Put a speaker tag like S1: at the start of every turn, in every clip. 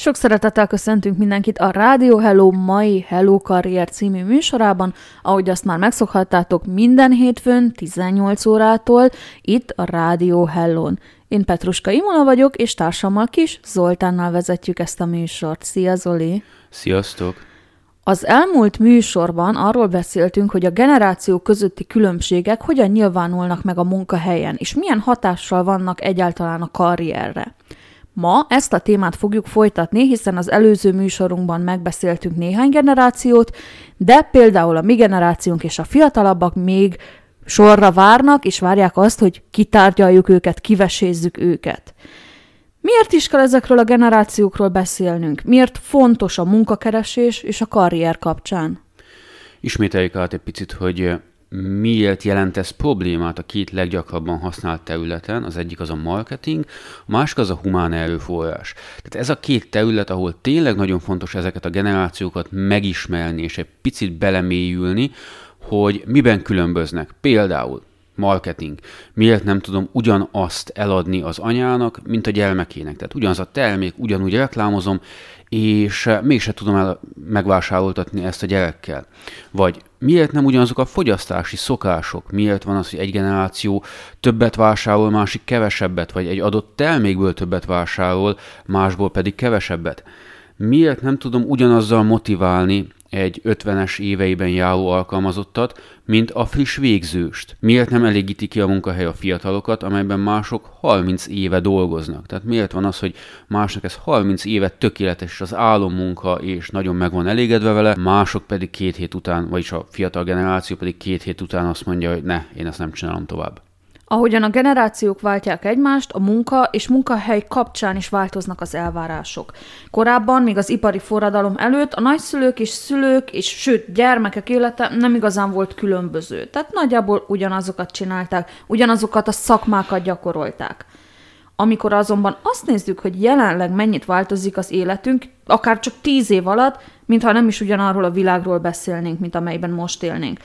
S1: Sok szeretettel köszöntünk mindenkit a Rádió Hello mai Hello Karrier című műsorában, ahogy azt már megszokhattátok minden hétfőn 18 órától itt a Rádió Hellón. Én Petruska Imola vagyok, és társammal kis Zoltánnal vezetjük ezt a műsort. Szia Zoli!
S2: Sziasztok!
S1: Az elmúlt műsorban arról beszéltünk, hogy a generációk közötti különbségek hogyan nyilvánulnak meg a munkahelyen, és milyen hatással vannak egyáltalán a karrierre. Ma ezt a témát fogjuk folytatni, hiszen az előző műsorunkban megbeszéltünk néhány generációt, de például a mi generációnk és a fiatalabbak még sorra várnak, és várják azt, hogy kitárgyaljuk őket, kivesézzük őket. Miért is kell ezekről a generációkról beszélnünk? Miért fontos a munkakeresés és a karrier kapcsán?
S2: Ismételjük át egy picit, hogy miért jelent ez problémát a két leggyakrabban használt területen, az egyik az a marketing, a másik az a humán erőforrás. Tehát ez a két terület, ahol tényleg nagyon fontos ezeket a generációkat megismerni és egy picit belemélyülni, hogy miben különböznek. Például marketing. Miért nem tudom ugyanazt eladni az anyának, mint a gyermekének? Tehát ugyanaz a termék, ugyanúgy reklámozom, és eh, mégse tudom el megvásároltatni ezt a gyerekkel. Vagy miért nem ugyanazok a fogyasztási szokások? Miért van az, hogy egy generáció többet vásárol, másik kevesebbet, vagy egy adott termékből többet vásárol, másból pedig kevesebbet? Miért nem tudom ugyanazzal motiválni egy 50-es éveiben járó alkalmazottat, mint a friss végzőst. Miért nem elégíti ki a munkahely a fiatalokat, amelyben mások 30 éve dolgoznak? Tehát miért van az, hogy másnak ez 30 éve tökéletes az álommunka, és nagyon meg van elégedve vele, mások pedig két hét után, vagyis a fiatal generáció pedig két hét után azt mondja, hogy ne, én ezt nem csinálom tovább.
S1: Ahogyan a generációk váltják egymást, a munka és munkahely kapcsán is változnak az elvárások. Korábban, még az ipari forradalom előtt a nagyszülők és szülők, és sőt gyermekek élete nem igazán volt különböző. Tehát nagyjából ugyanazokat csinálták, ugyanazokat a szakmákat gyakorolták. Amikor azonban azt nézzük, hogy jelenleg mennyit változik az életünk, akár csak tíz év alatt, mintha nem is ugyanarról a világról beszélnénk, mint amelyben most élnénk.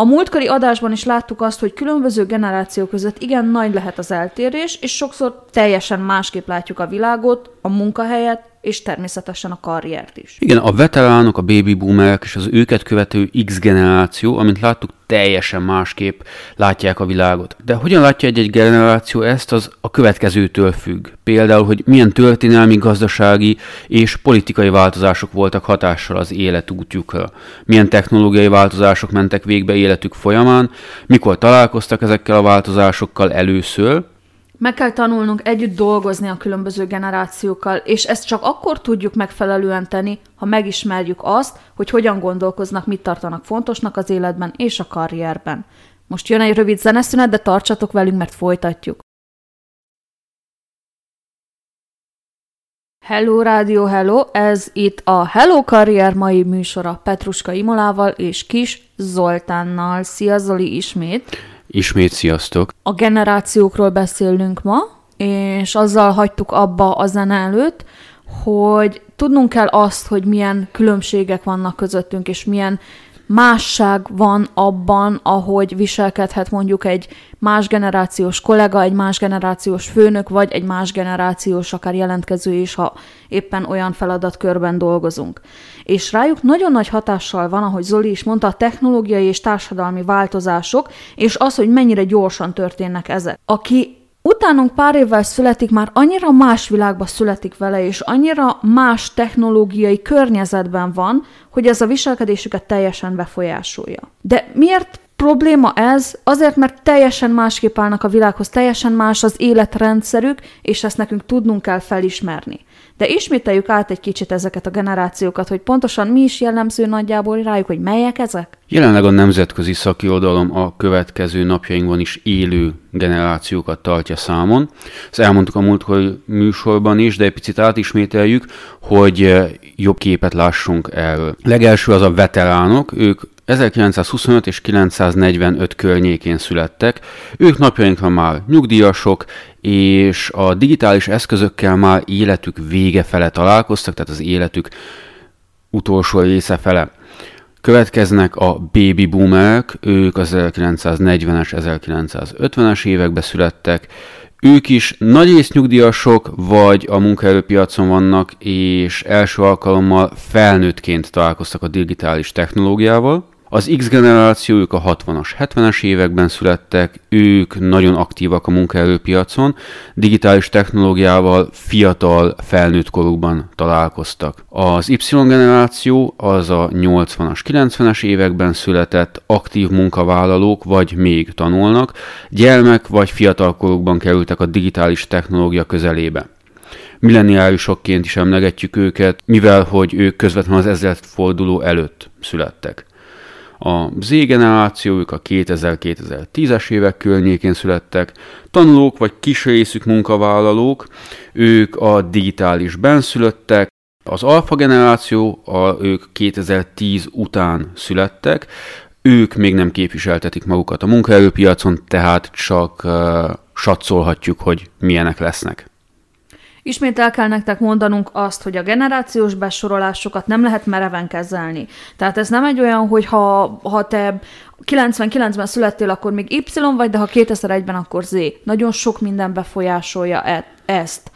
S1: A múltkori adásban is láttuk azt, hogy különböző generációk között igen nagy lehet az eltérés, és sokszor teljesen másképp látjuk a világot, a munkahelyet, és természetesen a karriert is.
S2: Igen, a veteránok, a baby boomerek és az őket követő X generáció, amint láttuk, teljesen másképp látják a világot. De hogyan látja egy-egy generáció ezt, az a következőtől függ. Például, hogy milyen történelmi, gazdasági és politikai változások voltak hatással az életútjukra. Milyen technológiai változások mentek végbe életük folyamán, mikor találkoztak ezekkel a változásokkal először,
S1: meg kell tanulnunk együtt dolgozni a különböző generációkkal, és ezt csak akkor tudjuk megfelelően tenni, ha megismerjük azt, hogy hogyan gondolkoznak, mit tartanak fontosnak az életben és a karrierben. Most jön egy rövid zeneszünet, de tartsatok velünk, mert folytatjuk. Hello Rádió, hello! Ez itt a Hello Karrier mai műsora Petruska Imolával és Kis Zoltánnal. Szia Zoli ismét!
S2: Ismét sziasztok!
S1: A generációkról beszélünk ma, és azzal hagytuk abba a zene előtt, hogy tudnunk kell azt, hogy milyen különbségek vannak közöttünk, és milyen másság van abban, ahogy viselkedhet mondjuk egy más generációs kollega, egy más generációs főnök, vagy egy más generációs akár jelentkező is, ha éppen olyan feladatkörben dolgozunk. És rájuk nagyon nagy hatással van, ahogy Zoli is mondta, a technológiai és társadalmi változások, és az, hogy mennyire gyorsan történnek ezek. Aki Utánunk pár évvel születik, már annyira más világba születik vele, és annyira más technológiai környezetben van, hogy ez a viselkedésüket teljesen befolyásolja. De miért probléma ez? Azért, mert teljesen másképp állnak a világhoz, teljesen más az életrendszerük, és ezt nekünk tudnunk kell felismerni. De ismételjük át egy kicsit ezeket a generációkat, hogy pontosan mi is jellemző nagyjából rájuk, hogy melyek ezek?
S2: Jelenleg a nemzetközi szakirodalom a következő napjainkban is élő generációkat tartja számon. Ezt elmondtuk a múltkori műsorban is, de egy picit átismételjük, hogy eh, jobb képet lássunk erről. Legelső az a veteránok, ők 1925 és 945 környékén születtek. Ők napjainkra már nyugdíjasok, és a digitális eszközökkel már életük vége fele találkoztak, tehát az életük utolsó része fele. Következnek a baby boomerek, ők az 1940-es, 1950-es években születtek, ők is nagyrészt nyugdíjasok, vagy a munkaerőpiacon vannak, és első alkalommal felnőttként találkoztak a digitális technológiával, az X generáció, ők a 60-as, 70-es években születtek, ők nagyon aktívak a munkaerőpiacon, digitális technológiával fiatal felnőtt korukban találkoztak. Az Y generáció az a 80-as, 90-es években született aktív munkavállalók, vagy még tanulnak, gyermek vagy fiatal korukban kerültek a digitális technológia közelébe milleniálisokként is emlegetjük őket, mivel hogy ők közvetlenül az ezzel forduló előtt születtek. A Z generációjuk a 2000-2010-es évek környékén születtek, tanulók vagy kis munkavállalók, ők a digitális benszülöttek, az alfa generáció, a, ők 2010 után születtek, ők még nem képviseltetik magukat a munkaerőpiacon, tehát csak uh, satszolhatjuk, hogy milyenek lesznek.
S1: Ismét el kell nektek mondanunk azt, hogy a generációs besorolásokat nem lehet mereven kezelni. Tehát ez nem egy olyan, hogy ha, ha te 99-ben születtél, akkor még Y vagy, de ha 2001-ben, akkor Z. Nagyon sok minden befolyásolja e- ezt.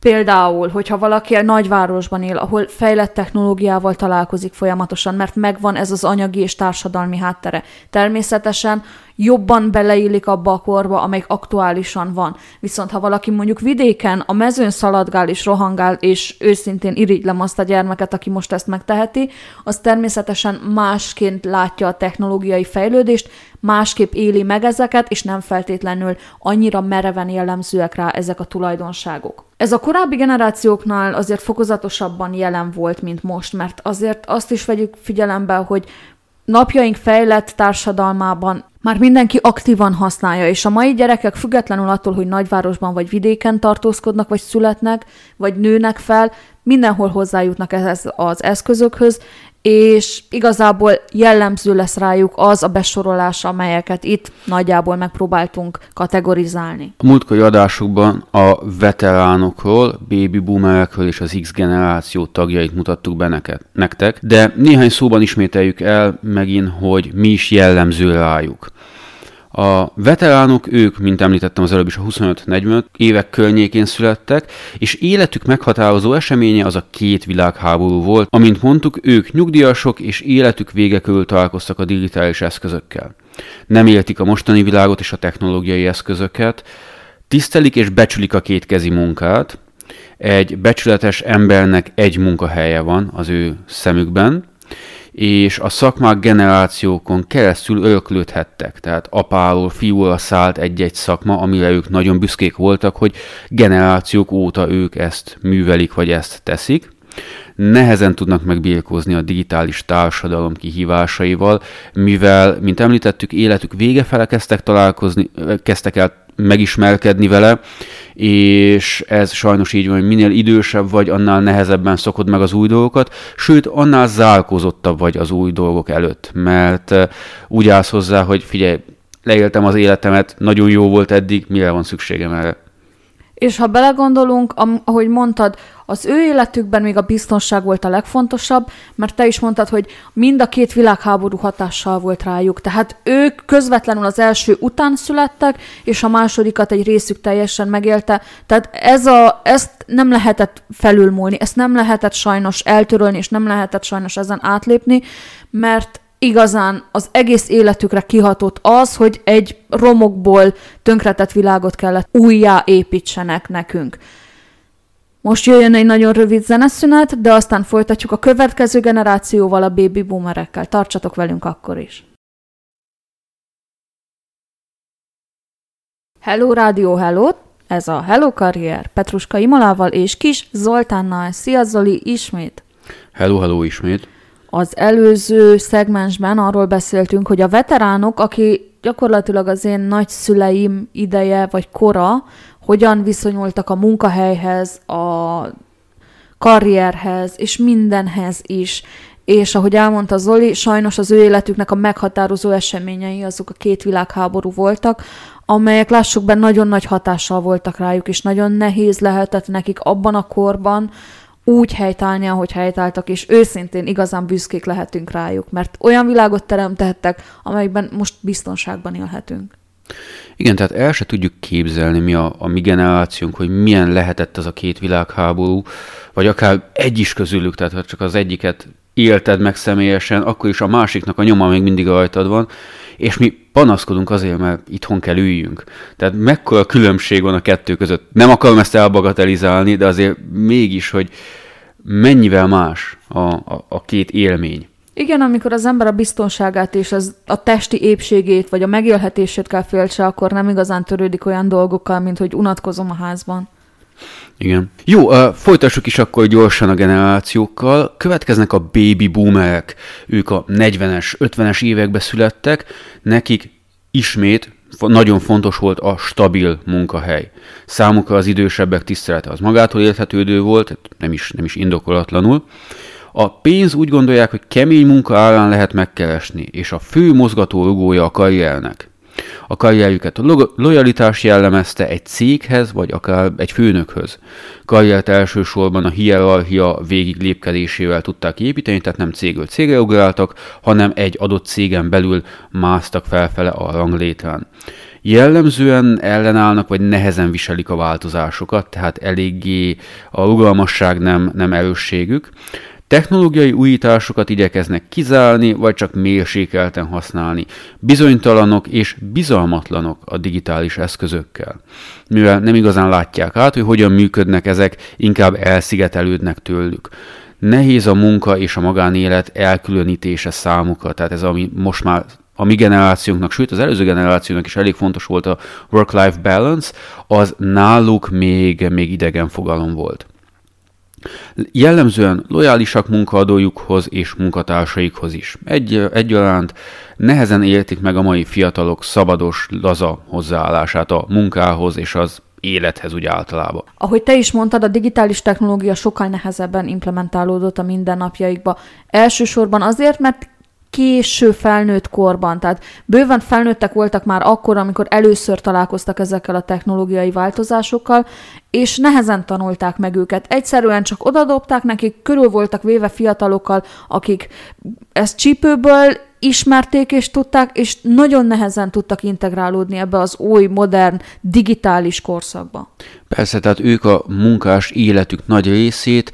S1: Például, hogyha valaki egy nagyvárosban él, ahol fejlett technológiával találkozik folyamatosan, mert megvan ez az anyagi és társadalmi háttere. Természetesen jobban beleillik abba a korba, amelyik aktuálisan van. Viszont ha valaki mondjuk vidéken a mezőn szaladgál és rohangál, és őszintén irigylem azt a gyermeket, aki most ezt megteheti, az természetesen másként látja a technológiai fejlődést, másképp éli meg ezeket, és nem feltétlenül annyira mereven jellemzőek rá ezek a tulajdonságok. Ez a korábbi generációknál azért fokozatosabban jelen volt, mint most, mert azért azt is vegyük figyelembe, hogy napjaink fejlett társadalmában már mindenki aktívan használja, és a mai gyerekek függetlenül attól, hogy nagyvárosban vagy vidéken tartózkodnak, vagy születnek, vagy nőnek fel, mindenhol hozzájutnak ehhez az eszközökhöz, és igazából jellemző lesz rájuk az a besorolás, amelyeket itt nagyjából megpróbáltunk kategorizálni.
S2: A múltkori adásokban a veteránokról, baby boomerekről és az X generáció tagjait mutattuk be neked, nektek, de néhány szóban ismételjük el megint, hogy mi is jellemző rájuk. A veteránok, ők, mint említettem az előbb is, a 25-45 évek környékén születtek, és életük meghatározó eseménye az a két világháború volt. Amint mondtuk, ők nyugdíjasok, és életük vége körül találkoztak a digitális eszközökkel. Nem éltik a mostani világot és a technológiai eszközöket, tisztelik és becsülik a kétkezi munkát, egy becsületes embernek egy munkahelye van az ő szemükben, és a szakmák generációkon keresztül öröklődhettek. Tehát apáról, fiúra szállt egy-egy szakma, amire ők nagyon büszkék voltak, hogy generációk óta ők ezt művelik, vagy ezt teszik. Nehezen tudnak megbírkozni a digitális társadalom kihívásaival, mivel, mint említettük, életük vége fele kezdtek találkozni, kezdtek el megismerkedni vele, és ez sajnos így van, hogy minél idősebb vagy, annál nehezebben szokod meg az új dolgokat, sőt, annál zárkózottabb vagy az új dolgok előtt, mert úgy állsz hozzá, hogy figyelj, leéltem az életemet, nagyon jó volt eddig, mire van szükségem erre.
S1: És ha belegondolunk, ahogy mondtad, az ő életükben még a biztonság volt a legfontosabb, mert te is mondtad, hogy mind a két világháború hatással volt rájuk. Tehát ők közvetlenül az első után születtek, és a másodikat egy részük teljesen megélte. Tehát ez a, ezt nem lehetett felülmúlni, ezt nem lehetett sajnos eltörölni, és nem lehetett sajnos ezen átlépni, mert igazán az egész életükre kihatott az, hogy egy romokból tönkretett világot kellett újjá építsenek nekünk. Most jöjjön egy nagyon rövid zeneszünet, de aztán folytatjuk a következő generációval, a baby boomerekkel. Tartsatok velünk akkor is! Hello Rádió, hello! Ez a Hello Karrier Petruska Imolával és Kis Zoltánnal. Szia Zoli, ismét!
S2: Hello, hello, ismét!
S1: Az előző szegmensben arról beszéltünk, hogy a veteránok, aki gyakorlatilag az én nagyszüleim ideje vagy kora, hogyan viszonyultak a munkahelyhez, a karrierhez, és mindenhez is. És ahogy elmondta Zoli, sajnos az ő életüknek a meghatározó eseményei azok a két világháború voltak, amelyek lássuk be nagyon nagy hatással voltak rájuk, és nagyon nehéz lehetett nekik abban a korban úgy helytállni, ahogy helytáltak, és őszintén igazán büszkék lehetünk rájuk, mert olyan világot teremtettek, amelyben most biztonságban élhetünk.
S2: Igen, tehát el se tudjuk képzelni mi a, a mi generációnk, hogy milyen lehetett az a két világháború, vagy akár egy is közülük, tehát ha csak az egyiket élted meg személyesen, akkor is a másiknak a nyoma még mindig rajtad van, és mi panaszkodunk azért, mert itthon kell üljünk. Tehát mekkora különbség van a kettő között. Nem akarom ezt elbagatelizálni, de azért mégis, hogy mennyivel más a, a, a két élmény.
S1: Igen, amikor az ember a biztonságát és az, a testi épségét, vagy a megélhetését kell féltse, akkor nem igazán törődik olyan dolgokkal, mint hogy unatkozom a házban.
S2: Igen. Jó, uh, folytassuk is akkor gyorsan a generációkkal. Következnek a baby boomerek. Ők a 40-es, 50-es évekbe születtek. Nekik ismét nagyon fontos volt a stabil munkahely. Számukra az idősebbek tisztelete az magától érthetődő volt, nem is, nem is indokolatlanul. A pénz úgy gondolják, hogy kemény munka árán lehet megkeresni, és a fő mozgató rugója a karriernek. A karrierjüket a lo- lojalitás jellemezte egy céghez, vagy akár egy főnökhöz. Karriert elsősorban a hierarchia végig lépkedésével tudták építeni, tehát nem cégről cégre ugráltak, hanem egy adott cégen belül másztak felfele a ranglétrán. Jellemzően ellenállnak, vagy nehezen viselik a változásokat, tehát eléggé a rugalmasság nem, nem erősségük. Technológiai újításokat igyekeznek kizárni, vagy csak mérsékelten használni. Bizonytalanok és bizalmatlanok a digitális eszközökkel. Mivel nem igazán látják át, hogy hogyan működnek ezek, inkább elszigetelődnek tőlük. Nehéz a munka és a magánélet elkülönítése számukra, tehát ez ami most már a mi generációnknak, sőt az előző generációnak is elég fontos volt a work-life balance, az náluk még, még idegen fogalom volt. Jellemzően lojálisak munkaadójukhoz és munkatársaikhoz is. Egy, egyaránt nehezen értik meg a mai fiatalok szabados, laza hozzáállását a munkához és az élethez úgy általában.
S1: Ahogy te is mondtad, a digitális technológia sokkal nehezebben implementálódott a mindennapjaikba. Elsősorban azért, mert késő felnőtt korban. Tehát bőven felnőttek voltak már akkor, amikor először találkoztak ezekkel a technológiai változásokkal, és nehezen tanulták meg őket. Egyszerűen csak odadobták nekik, körül voltak véve fiatalokkal, akik ezt csípőből ismerték és tudták, és nagyon nehezen tudtak integrálódni ebbe az új, modern, digitális korszakba.
S2: Persze, tehát ők a munkás életük nagy részét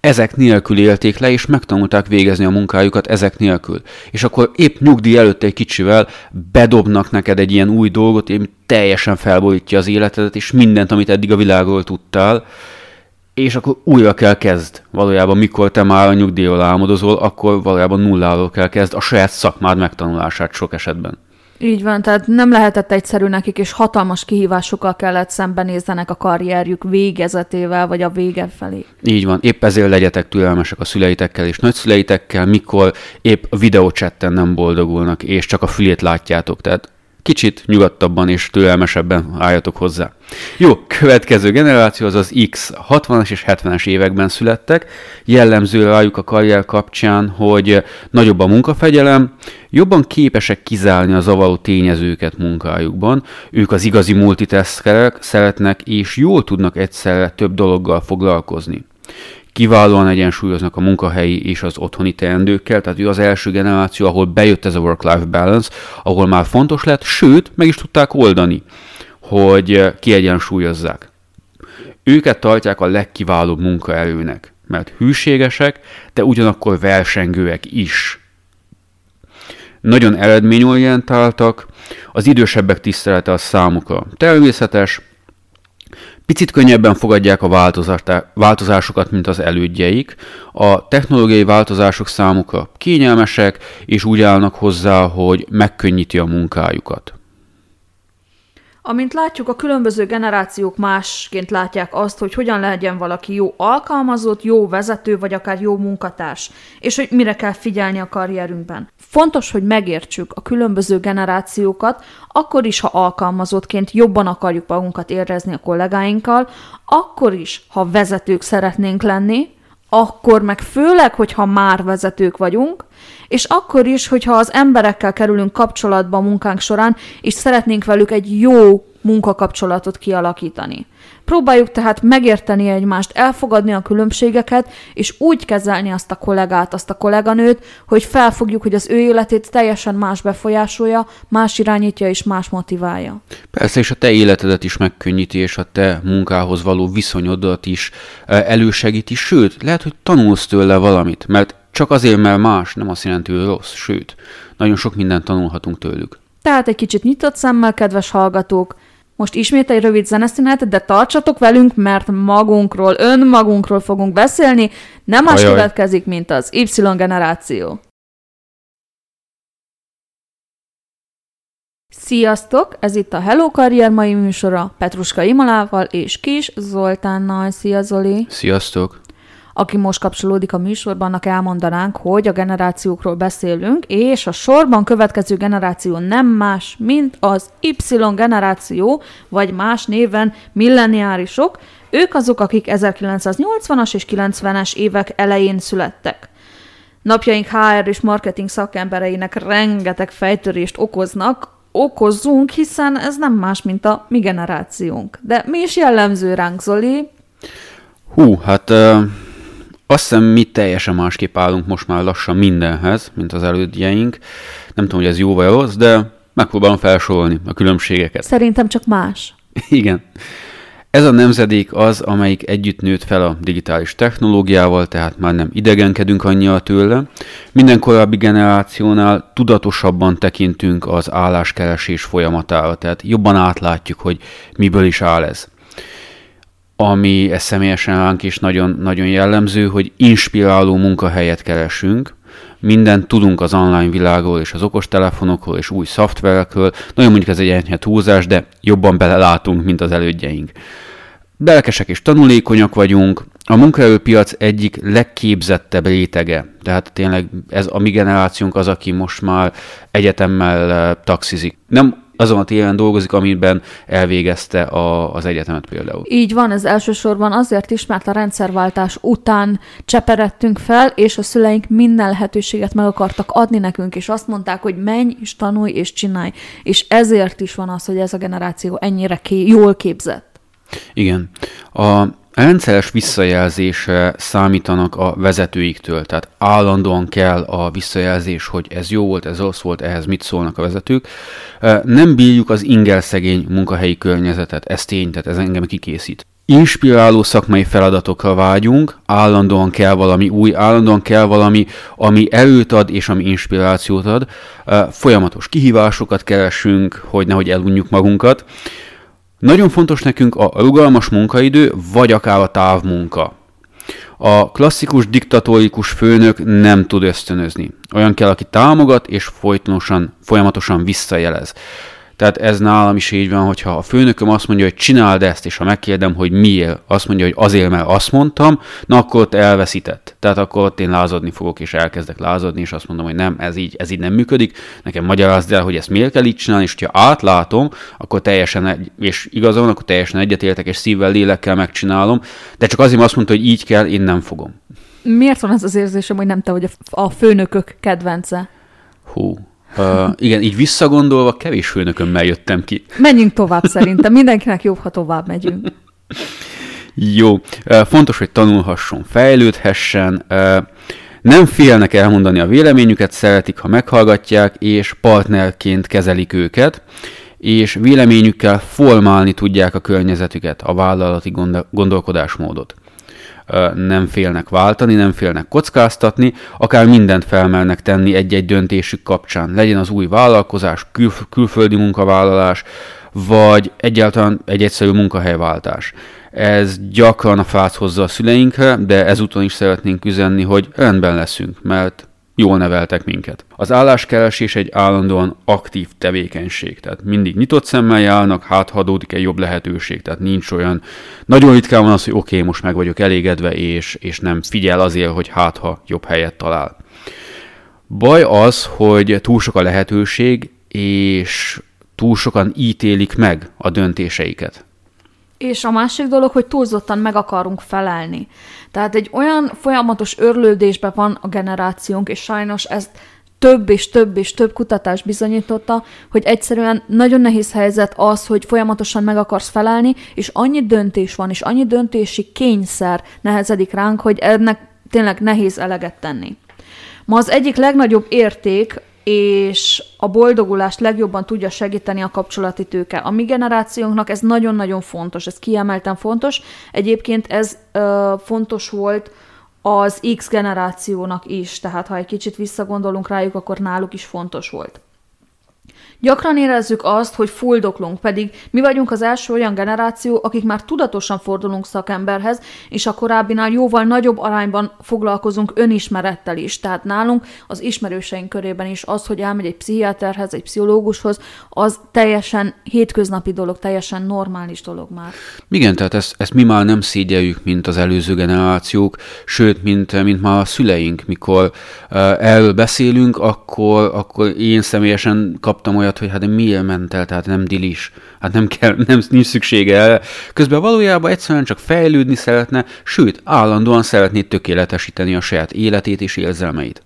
S2: ezek nélkül élték le, és megtanulták végezni a munkájukat ezek nélkül. És akkor épp nyugdíj előtt egy kicsivel bedobnak neked egy ilyen új dolgot, ami teljesen felborítja az életedet, és mindent, amit eddig a világról tudtál, és akkor újra kell kezd. Valójában mikor te már a nyugdíjról álmodozol, akkor valójában nulláról kell kezd a saját szakmád megtanulását sok esetben.
S1: Így van, tehát nem lehetett egyszerű nekik, és hatalmas kihívásokkal kellett szembenézzenek a karrierjük végezetével, vagy a vége felé.
S2: Így van, épp ezért legyetek türelmesek a szüleitekkel és nagyszüleitekkel, mikor épp videócsetten nem boldogulnak, és csak a fülét látjátok. Tehát kicsit nyugodtabban és türelmesebben álljatok hozzá. Jó, következő generáció az az X, 60-as és 70-es években születtek. Jellemző rájuk a karrier kapcsán, hogy nagyobb a munkafegyelem, jobban képesek kizárni a zavaró tényezőket munkájukban, ők az igazi multitaskerek, szeretnek és jól tudnak egyszerre több dologgal foglalkozni kiválóan egyensúlyoznak a munkahelyi és az otthoni teendőkkel, tehát ő az első generáció, ahol bejött ez a work-life balance, ahol már fontos lett, sőt, meg is tudták oldani, hogy kiegyensúlyozzák. Őket tartják a legkiválóbb munkaerőnek, mert hűségesek, de ugyanakkor versengőek is. Nagyon eredményorientáltak, az idősebbek tisztelete a számukra természetes, Picit könnyebben fogadják a változásokat, mint az elődjeik. A technológiai változások számukra kényelmesek, és úgy állnak hozzá, hogy megkönnyíti a munkájukat.
S1: Amint látjuk, a különböző generációk másként látják azt, hogy hogyan legyen valaki jó alkalmazott, jó vezető, vagy akár jó munkatárs, és hogy mire kell figyelni a karrierünkben. Fontos, hogy megértsük a különböző generációkat, akkor is, ha alkalmazottként jobban akarjuk magunkat érezni a kollégáinkkal, akkor is, ha vezetők szeretnénk lenni, akkor meg főleg, hogyha már vezetők vagyunk, és akkor is, hogyha az emberekkel kerülünk kapcsolatba a munkánk során, és szeretnénk velük egy jó munkakapcsolatot kialakítani. Próbáljuk tehát megérteni egymást, elfogadni a különbségeket, és úgy kezelni azt a kollégát, azt a kolléganőt, hogy felfogjuk, hogy az ő életét teljesen más befolyásolja, más irányítja és más motiválja.
S2: Persze, és a te életedet is megkönnyíti, és a te munkához való viszonyodat is elősegíti, sőt, lehet, hogy tanulsz tőle valamit, mert csak azért, mert más, nem azt jelenti, hogy rossz, sőt, nagyon sok mindent tanulhatunk tőlük.
S1: Tehát egy kicsit nyitott szemmel, kedves hallgatók, most ismét egy rövid zeneszünet, de tartsatok velünk, mert magunkról, önmagunkról fogunk beszélni, nem más Ajaj. következik, mint az Y generáció. Sziasztok! Ez itt a Hello Karrier mai műsora Petruska Imalával és Kis Zoltánnal. Szia Zoli!
S2: Sziasztok!
S1: Aki most kapcsolódik a műsorban, annak elmondanánk, hogy a generációkról beszélünk, és a sorban következő generáció nem más, mint az Y generáció, vagy más néven milleniárisok. Ők azok, akik 1980-as és 90-es évek elején születtek. Napjaink HR és marketing szakembereinek rengeteg fejtörést okoznak, okozzunk, hiszen ez nem más, mint a mi generációnk. De mi is jellemző ránk, Zoli?
S2: Hú, hát azt hiszem, mi teljesen másképp állunk most már lassan mindenhez, mint az elődjeink. Nem tudom, hogy ez jó vagy rossz, de megpróbálom felsorolni a különbségeket.
S1: Szerintem csak más.
S2: Igen. Ez a nemzedék az, amelyik együtt nőtt fel a digitális technológiával, tehát már nem idegenkedünk annyira tőle. Minden korábbi generációnál tudatosabban tekintünk az álláskeresés folyamatára, tehát jobban átlátjuk, hogy miből is áll ez ami ez személyesen ránk is nagyon, nagyon jellemző, hogy inspiráló munkahelyet keresünk, mindent tudunk az online világról és az okostelefonokról és új szoftverekről. Nagyon mondjuk ez egy enyhe túlzás, de jobban belelátunk, mint az elődjeink. Belkesek és tanulékonyak vagyunk, a munkaerőpiac egyik legképzettebb rétege. Tehát tényleg ez a mi generációnk az, aki most már egyetemmel eh, taxizik. Nem azon a téren dolgozik, amiben elvégezte a, az egyetemet például.
S1: Így van, ez elsősorban azért is, mert a rendszerváltás után cseperedtünk fel, és a szüleink minden lehetőséget meg akartak adni nekünk, és azt mondták, hogy menj, és tanulj, és csinálj. És ezért is van az, hogy ez a generáció ennyire ké- jól képzett.
S2: Igen. A, rendszeres visszajelzésre számítanak a vezetőiktől, tehát állandóan kell a visszajelzés, hogy ez jó volt, ez rossz volt, ehhez mit szólnak a vezetők. Nem bírjuk az ingerszegény munkahelyi környezetet, ez tény, tehát ez engem kikészít. Inspiráló szakmai feladatokra vágyunk, állandóan kell valami új, állandóan kell valami, ami erőt ad és ami inspirációt ad. Folyamatos kihívásokat keresünk, hogy nehogy elunjuk magunkat. Nagyon fontos nekünk a rugalmas munkaidő, vagy akár a távmunka. A klasszikus diktatórikus főnök nem tud ösztönözni. Olyan kell, aki támogat és folytonosan, folyamatosan visszajelez. Tehát ez nálam is így van, hogyha a főnököm azt mondja, hogy csináld ezt, és ha megkérdem, hogy miért, azt mondja, hogy azért, mert azt mondtam, na akkor ott elveszített. Tehát akkor ott én lázadni fogok, és elkezdek lázadni, és azt mondom, hogy nem, ez így, ez így nem működik. Nekem magyarázd el, hogy ezt miért kell így csinálni, és ha átlátom, akkor teljesen, egy, és igazán, akkor teljesen egyetértek, és szívvel, lélekkel megcsinálom, de csak azért azt mondta, hogy így kell, én nem fogom.
S1: Miért van ez az érzésem, hogy nem te vagy a főnökök kedvence?
S2: Hú, Uh, igen, így visszagondolva kevés főnökömmel jöttem ki.
S1: Menjünk tovább szerintem. Mindenkinek jobb, ha tovább megyünk.
S2: Jó. Uh, fontos, hogy tanulhasson, fejlődhessen. Uh, nem félnek elmondani a véleményüket, szeretik, ha meghallgatják, és partnerként kezelik őket, és véleményükkel formálni tudják a környezetüket, a vállalati gondolkodásmódot nem félnek váltani, nem félnek kockáztatni, akár mindent felmelnek tenni egy-egy döntésük kapcsán. Legyen az új vállalkozás, kül- külföldi munkavállalás, vagy egyáltalán egy egyszerű munkahelyváltás. Ez gyakran a fát hozza a szüleinkre, de ezúton is szeretnénk üzenni, hogy rendben leszünk, mert jól neveltek minket. Az álláskeresés egy állandóan aktív tevékenység, tehát mindig nyitott szemmel járnak, hát ha adódik egy jobb lehetőség, tehát nincs olyan, nagyon ritkán van az, hogy oké, okay, most meg vagyok elégedve, és, és nem figyel azért, hogy hát ha jobb helyet talál. Baj az, hogy túl sok a lehetőség, és túl sokan ítélik meg a döntéseiket.
S1: És a másik dolog, hogy túlzottan meg akarunk felelni. Tehát egy olyan folyamatos örlődésben van a generációnk, és sajnos ezt több és több és több kutatás bizonyította, hogy egyszerűen nagyon nehéz helyzet az, hogy folyamatosan meg akarsz felelni, és annyi döntés van, és annyi döntési kényszer nehezedik ránk, hogy ennek tényleg nehéz eleget tenni. Ma az egyik legnagyobb érték, és a boldogulást legjobban tudja segíteni a kapcsolati tőke. A mi generációnknak ez nagyon-nagyon fontos, ez kiemelten fontos. Egyébként ez ö, fontos volt az X generációnak is, tehát ha egy kicsit visszagondolunk rájuk, akkor náluk is fontos volt. Gyakran érezzük azt, hogy fuldoklunk, pedig mi vagyunk az első olyan generáció, akik már tudatosan fordulunk szakemberhez, és a korábbinál jóval nagyobb arányban foglalkozunk önismerettel is. Tehát nálunk az ismerőseink körében is az, hogy elmegy egy pszichiáterhez, egy pszichológushoz, az teljesen hétköznapi dolog, teljesen normális dolog már.
S2: Igen, tehát ezt, ezt mi már nem szégyeljük, mint az előző generációk, sőt, mint, mint már a szüleink, mikor uh, erről beszélünk, akkor, akkor én személyesen kaptam olyan olyat, hogy hát miért ment el, tehát nem dilis, hát nem kell, nem, nincs szüksége el. Közben valójában egyszerűen csak fejlődni szeretne, sőt, állandóan szeretné tökéletesíteni a saját életét és érzelmeit.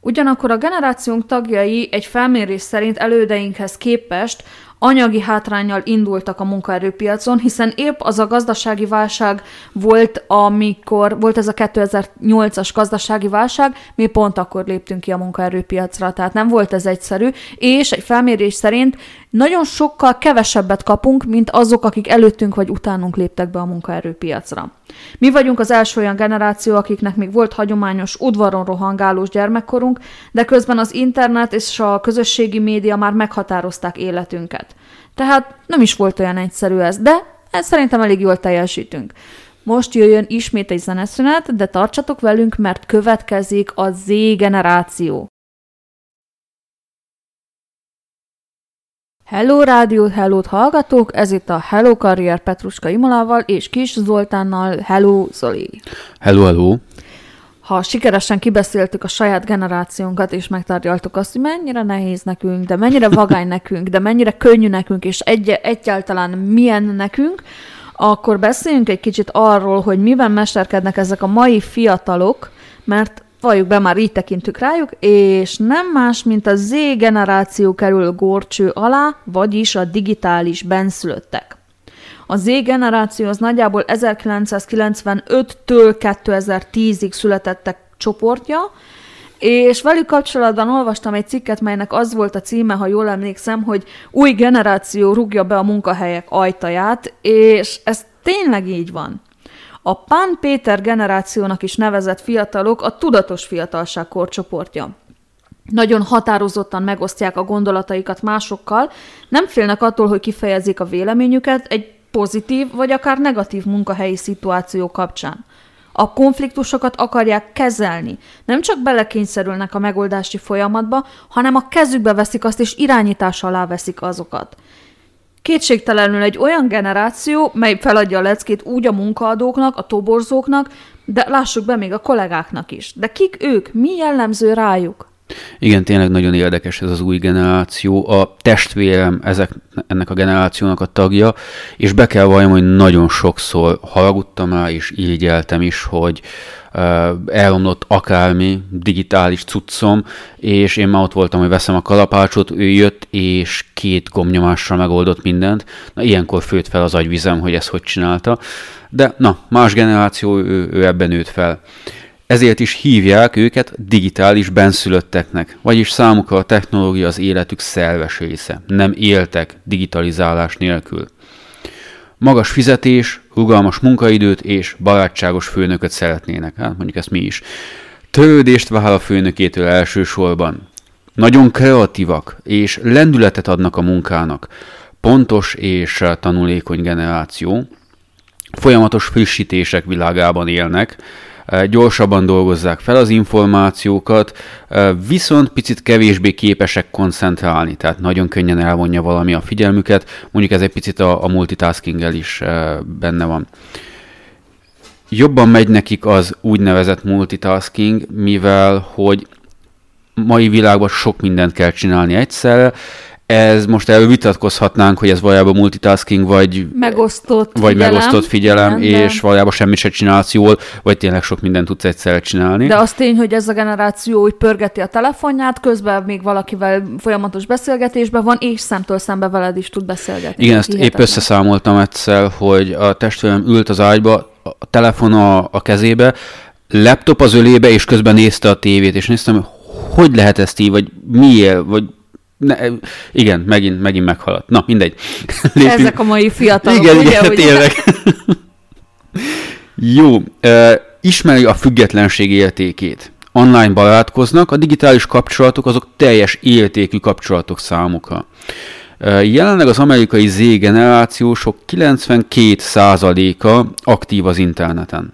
S1: Ugyanakkor a generációnk tagjai egy felmérés szerint elődeinkhez képest anyagi hátrányjal indultak a munkaerőpiacon, hiszen épp az a gazdasági válság volt, amikor volt ez a 2008-as gazdasági válság, mi pont akkor léptünk ki a munkaerőpiacra, tehát nem volt ez egyszerű, és egy felmérés szerint nagyon sokkal kevesebbet kapunk, mint azok, akik előttünk vagy utánunk léptek be a munkaerőpiacra. Mi vagyunk az első olyan generáció, akiknek még volt hagyományos udvaron rohangálós gyermekkorunk, de közben az internet és a közösségi média már meghatározták életünket. Tehát nem is volt olyan egyszerű ez, de ez szerintem elég jól teljesítünk. Most jöjjön ismét egy zeneszünet, de tartsatok velünk, mert következik a Z generáció. Hello Rádió, hello hallgatók, ez itt a Hello Karrier Petruska Imolával és Kis Zoltánnal. Hello Zoli!
S2: Hello, hello!
S1: Ha sikeresen kibeszéltük a saját generációnkat, és megtárgyaltuk azt, hogy mennyire nehéz nekünk, de mennyire vagány nekünk, de mennyire könnyű nekünk, és egy- egyáltalán milyen nekünk, akkor beszéljünk egy kicsit arról, hogy miben mesterkednek ezek a mai fiatalok, mert valljuk be, már így tekintük rájuk, és nem más, mint a Z generáció kerül górcső alá, vagyis a digitális benszülöttek. A Z generáció az nagyjából 1995-től 2010-ig születettek csoportja, és velük kapcsolatban olvastam egy cikket, melynek az volt a címe, ha jól emlékszem, hogy új generáció rúgja be a munkahelyek ajtaját, és ez tényleg így van. A Pán Péter generációnak is nevezett fiatalok a tudatos fiatalság korcsoportja. Nagyon határozottan megosztják a gondolataikat másokkal, nem félnek attól, hogy kifejezik a véleményüket egy pozitív vagy akár negatív munkahelyi szituáció kapcsán. A konfliktusokat akarják kezelni, nem csak belekényszerülnek a megoldási folyamatba, hanem a kezükbe veszik azt és irányítás alá veszik azokat. Kétségtelenül egy olyan generáció, mely feladja a leckét úgy a munkaadóknak, a toborzóknak, de lássuk be még a kollégáknak is. De kik ők? Mi jellemző rájuk?
S2: Igen, tényleg nagyon érdekes ez az új generáció. A testvérem ezek, ennek a generációnak a tagja, és be kell valljam, hogy nagyon sokszor haragudtam rá, és irigyeltem is, hogy uh, elromlott akármi digitális cuccom, és én már ott voltam, hogy veszem a kalapácsot, ő jött, és két gomnyomással megoldott mindent. Na, ilyenkor főtt fel az agyvizem, hogy ezt hogy csinálta. De na, más generáció, ő, ő ebben nőtt fel. Ezért is hívják őket digitális benszülötteknek, vagyis számukra a technológia az életük szerves része. Nem éltek digitalizálás nélkül. Magas fizetés, rugalmas munkaidőt és barátságos főnököt szeretnének. Hát mondjuk ezt mi is. Törődést vár a főnökétől elsősorban. Nagyon kreatívak és lendületet adnak a munkának. Pontos és tanulékony generáció. Folyamatos frissítések világában élnek, gyorsabban dolgozzák fel az információkat, viszont picit kevésbé képesek koncentrálni, tehát nagyon könnyen elvonja valami a figyelmüket, mondjuk ez egy picit a, a multitaskinggel is benne van. Jobban megy nekik az úgynevezett multitasking, mivel hogy mai világban sok mindent kell csinálni egyszerre, ez most erről vitatkozhatnánk, hogy ez valójában multitasking, vagy
S1: megosztott
S2: vagy
S1: figyelem.
S2: megosztott figyelem,
S1: Igen, de-
S2: és valójában semmit se csinálsz jól, vagy tényleg sok mindent tudsz egyszerre csinálni.
S1: De az tény, hogy ez a generáció úgy pörgeti a telefonját, közben még valakivel folyamatos beszélgetésben van, és szemtől szembe veled is tud beszélgetni.
S2: Igen, ezt épp
S1: Hihetetlen.
S2: összeszámoltam egyszer, hogy a testvérem ült az ágyba, a telefon a, a kezébe, laptop az ölébe, és közben nézte a tévét, és néztem, hogy hogy lehet ezt így, vagy miért, vagy ne, igen, megint, megint meghaladt. Na, mindegy. Lépjünk-
S1: Ezek a mai fiatalok,
S2: igen,
S1: ugye,
S2: igen,
S1: hogy
S2: tényleg. Jó, ö, ismeri a függetlenség értékét. Online barátkoznak, a digitális kapcsolatok azok teljes értékű kapcsolatok számukra. Jelenleg az amerikai Z generációsok 92%-a aktív az interneten.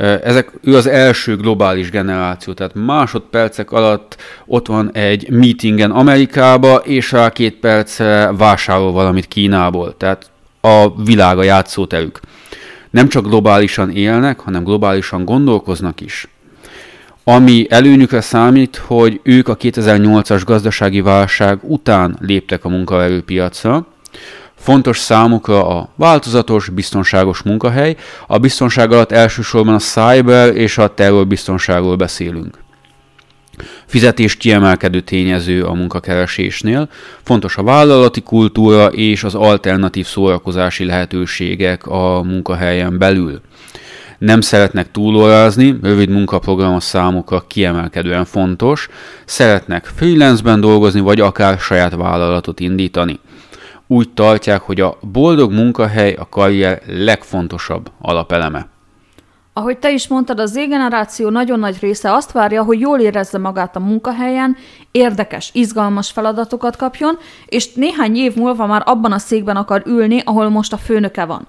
S2: Ezek, ő az első globális generáció, tehát másodpercek alatt ott van egy meetingen Amerikába, és rá két percre vásárol valamit Kínából. Tehát a világ a játszóterük. Nem csak globálisan élnek, hanem globálisan gondolkoznak is. Ami előnyükre számít, hogy ők a 2008-as gazdasági válság után léptek a munkaerőpiacra. Fontos számukra a változatos, biztonságos munkahely. A biztonság alatt elsősorban a cyber és a terrorbiztonságról beszélünk. Fizetés kiemelkedő tényező a munkakeresésnél. Fontos a vállalati kultúra és az alternatív szórakozási lehetőségek a munkahelyen belül. Nem szeretnek túlórázni, rövid munkaprogram a számukra kiemelkedően fontos, szeretnek freelance-ben dolgozni, vagy akár saját vállalatot indítani. Úgy tartják, hogy a boldog munkahely a karrier legfontosabb alapeleme.
S1: Ahogy te is mondtad, az Z-generáció nagyon nagy része azt várja, hogy jól érezze magát a munkahelyen, érdekes, izgalmas feladatokat kapjon, és néhány év múlva már abban a székben akar ülni, ahol most a főnöke van.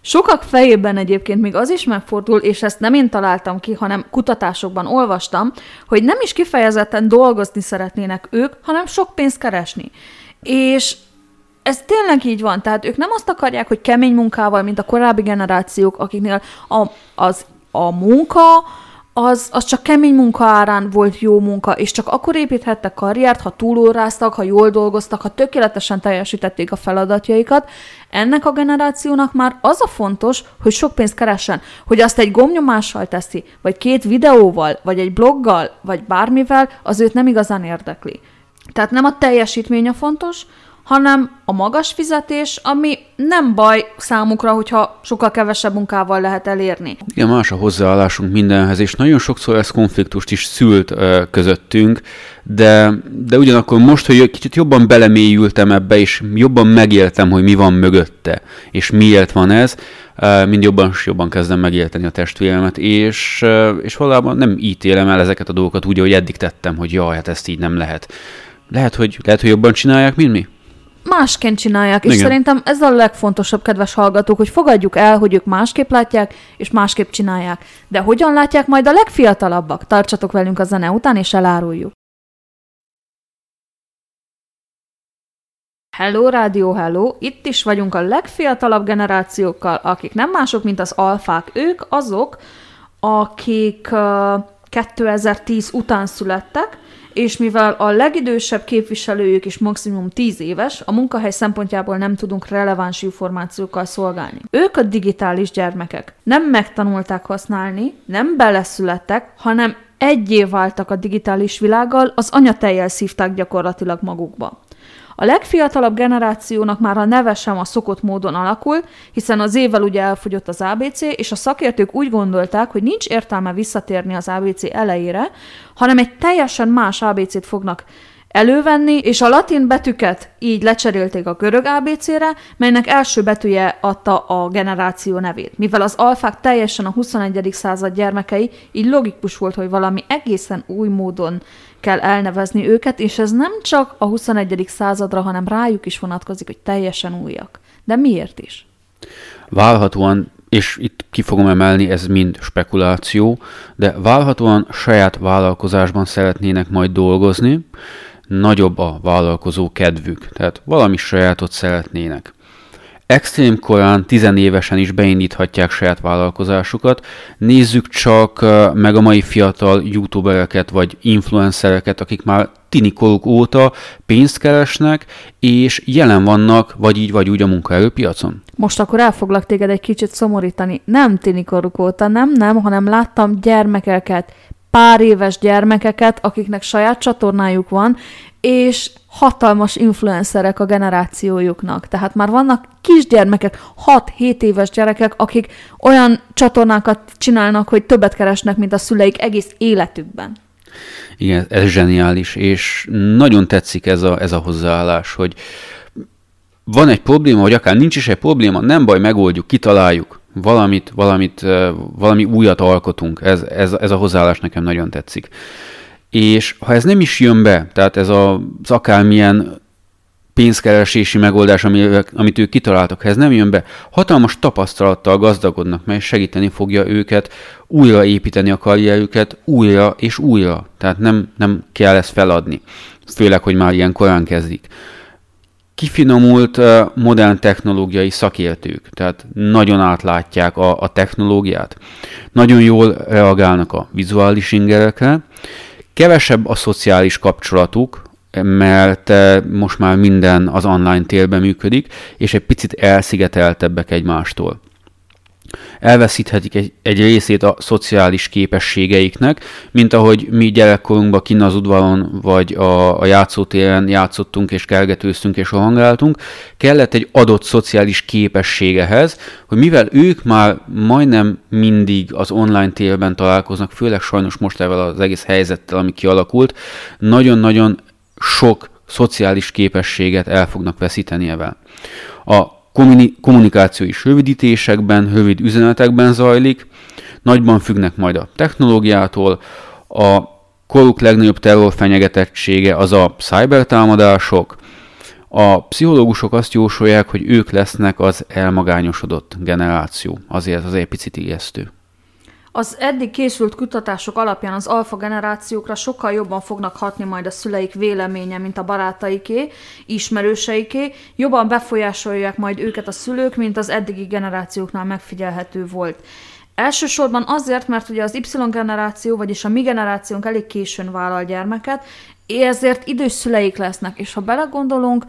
S1: Sokak fejében egyébként még az is megfordul, és ezt nem én találtam ki, hanem kutatásokban olvastam, hogy nem is kifejezetten dolgozni szeretnének ők, hanem sok pénzt keresni. És ez tényleg így van, tehát ők nem azt akarják, hogy kemény munkával, mint a korábbi generációk, akiknél a, az, a munka, az, az csak kemény munka árán volt jó munka, és csak akkor építhettek karriert, ha túlóráztak, ha jól dolgoztak, ha tökéletesen teljesítették a feladatjaikat. Ennek a generációnak már az a fontos, hogy sok pénzt keressen, hogy azt egy gomnyomással teszi, vagy két videóval, vagy egy bloggal, vagy bármivel, az őt nem igazán érdekli. Tehát nem a teljesítmény a fontos, hanem a magas fizetés, ami nem baj számukra, hogyha sokkal kevesebb munkával lehet elérni.
S2: Igen, más a hozzáállásunk mindenhez, és nagyon sokszor ez konfliktust is szült közöttünk, de, de ugyanakkor most, hogy kicsit jobban belemélyültem ebbe, és jobban megéltem, hogy mi van mögötte, és miért van ez, mind jobban és jobban kezdem megérteni a testvéremet, és, és valójában nem ítélem el ezeket a dolgokat úgy, ahogy eddig tettem, hogy jaj, hát ezt így nem lehet. Lehet, hogy, lehet, hogy jobban csinálják, mint mi?
S1: Másként csinálják, és
S2: Igen.
S1: szerintem ez a legfontosabb, kedves hallgatók, hogy fogadjuk el, hogy ők másképp látják, és másképp csinálják. De hogyan látják majd a legfiatalabbak? Tartsatok velünk a zene után, és eláruljuk. Hello, rádió, hello! Itt is vagyunk a legfiatalabb generációkkal, akik nem mások, mint az alfák. Ők azok, akik uh, 2010 után születtek, és mivel a legidősebb képviselőjük is maximum 10 éves, a munkahely szempontjából nem tudunk releváns információkkal szolgálni. Ők a digitális gyermekek. Nem megtanulták használni, nem beleszülettek, hanem egyé váltak a digitális világgal, az anyatejjel szívták gyakorlatilag magukba. A legfiatalabb generációnak már a neve sem a szokott módon alakul, hiszen az évvel ugye elfogyott az ABC, és a szakértők úgy gondolták, hogy nincs értelme visszatérni az ABC elejére, hanem egy teljesen más ABC-t fognak elővenni, és a latin betűket így lecserélték a görög ABC-re, melynek első betűje adta a generáció nevét. Mivel az alfák teljesen a 21. század gyermekei, így logikus volt, hogy valami egészen új módon kell elnevezni őket, és ez nem csak a 21. századra, hanem rájuk is vonatkozik, hogy teljesen újak. De miért is?
S2: Várhatóan, és itt ki fogom emelni, ez mind spekuláció, de várhatóan saját vállalkozásban szeretnének majd dolgozni, nagyobb a vállalkozó kedvük, tehát valami sajátot szeretnének. Extrém korán, tizenévesen is beindíthatják saját vállalkozásukat. Nézzük csak meg a mai fiatal youtubereket vagy influencereket, akik már tini koruk óta pénzt keresnek, és jelen vannak, vagy így, vagy úgy a munkaerőpiacon.
S1: Most akkor el foglak téged egy kicsit szomorítani. Nem tini koruk óta, nem, nem, hanem láttam gyermekeket, pár éves gyermekeket, akiknek saját csatornájuk van, és hatalmas influencerek a generációjuknak. Tehát már vannak kisgyermekek, 6-7 éves gyerekek, akik olyan csatornákat csinálnak, hogy többet keresnek, mint a szüleik egész életükben.
S2: Igen, ez zseniális, és nagyon tetszik ez a, ez a hozzáállás, hogy van egy probléma, vagy akár nincs is egy probléma, nem baj, megoldjuk, kitaláljuk, valamit, valamit, valami újat alkotunk. Ez, ez, ez a hozzáállás nekem nagyon tetszik. És ha ez nem is jön be, tehát ez az akármilyen pénzkeresési megoldás, amit ők kitaláltak, ha ez nem jön be, hatalmas tapasztalattal gazdagodnak, mely segíteni fogja őket újraépíteni a karrierüket újra és újra. Tehát nem, nem kell ezt feladni, főleg, hogy már ilyen korán kezdik. Kifinomult modern technológiai szakértők, tehát nagyon átlátják a, a technológiát, nagyon jól reagálnak a vizuális ingerekre, kevesebb a szociális kapcsolatuk, mert eh, most már minden az online térben működik, és egy picit elszigeteltebbek egymástól. Elveszíthetik egy, egy részét a szociális képességeiknek, mint ahogy mi gyerekkorunkban kinn az udvaron vagy a, a játszótéren játszottunk és kergetőztünk és rohangáltunk, kellett egy adott szociális képességehez, hogy mivel ők már majdnem mindig az online térben találkoznak, főleg sajnos most ezzel az egész helyzettel, ami kialakult, nagyon-nagyon sok szociális képességet el fognak veszíteni ebben. A kommunikáció is rövidítésekben, rövid üzenetekben zajlik, nagyban függnek majd a technológiától, a koruk legnagyobb terrorfenyegetettsége az a cybertámadások, a pszichológusok azt jósolják, hogy ők lesznek az elmagányosodott generáció. Azért az egy picit ijesztő.
S1: Az eddig készült kutatások alapján az alfa generációkra sokkal jobban fognak hatni majd a szüleik véleménye, mint a barátaiké, ismerőseiké, jobban befolyásolják majd őket a szülők, mint az eddigi generációknál megfigyelhető volt. Elsősorban azért, mert ugye az Y generáció, vagyis a mi generációnk elég későn vállal gyermeket, ezért idős szüleik lesznek, és ha belegondolunk,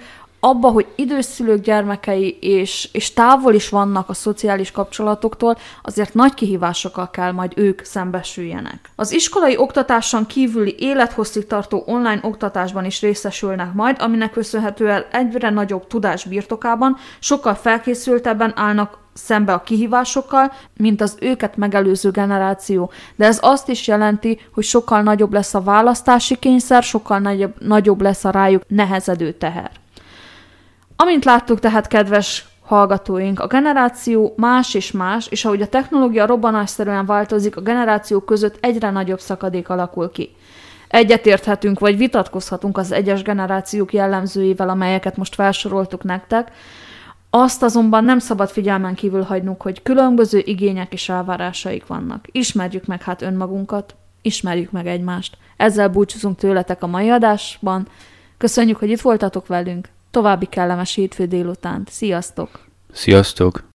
S1: abba, hogy idős szülők gyermekei és, és távol is vannak a szociális kapcsolatoktól, azért nagy kihívásokkal kell majd ők szembesüljenek. Az iskolai oktatáson kívüli élethosszig tartó online oktatásban is részesülnek majd, aminek köszönhetően egyre nagyobb tudás birtokában sokkal felkészültebben állnak szembe a kihívásokkal, mint az őket megelőző generáció. De ez azt is jelenti, hogy sokkal nagyobb lesz a választási kényszer, sokkal nagyobb, nagyobb lesz a rájuk nehezedő teher. Amint láttuk tehát, kedves hallgatóink, a generáció más és más, és ahogy a technológia robbanásszerűen változik, a generációk között egyre nagyobb szakadék alakul ki. Egyetérthetünk vagy vitatkozhatunk az egyes generációk jellemzőivel, amelyeket most felsoroltuk nektek, azt azonban nem szabad figyelmen kívül hagynunk, hogy különböző igények és elvárásaik vannak. Ismerjük meg hát önmagunkat, ismerjük meg egymást. Ezzel búcsúzunk tőletek a mai adásban. Köszönjük, hogy itt voltatok velünk. További kellemes hétfő délutánt. Sziasztok!
S2: Sziasztok!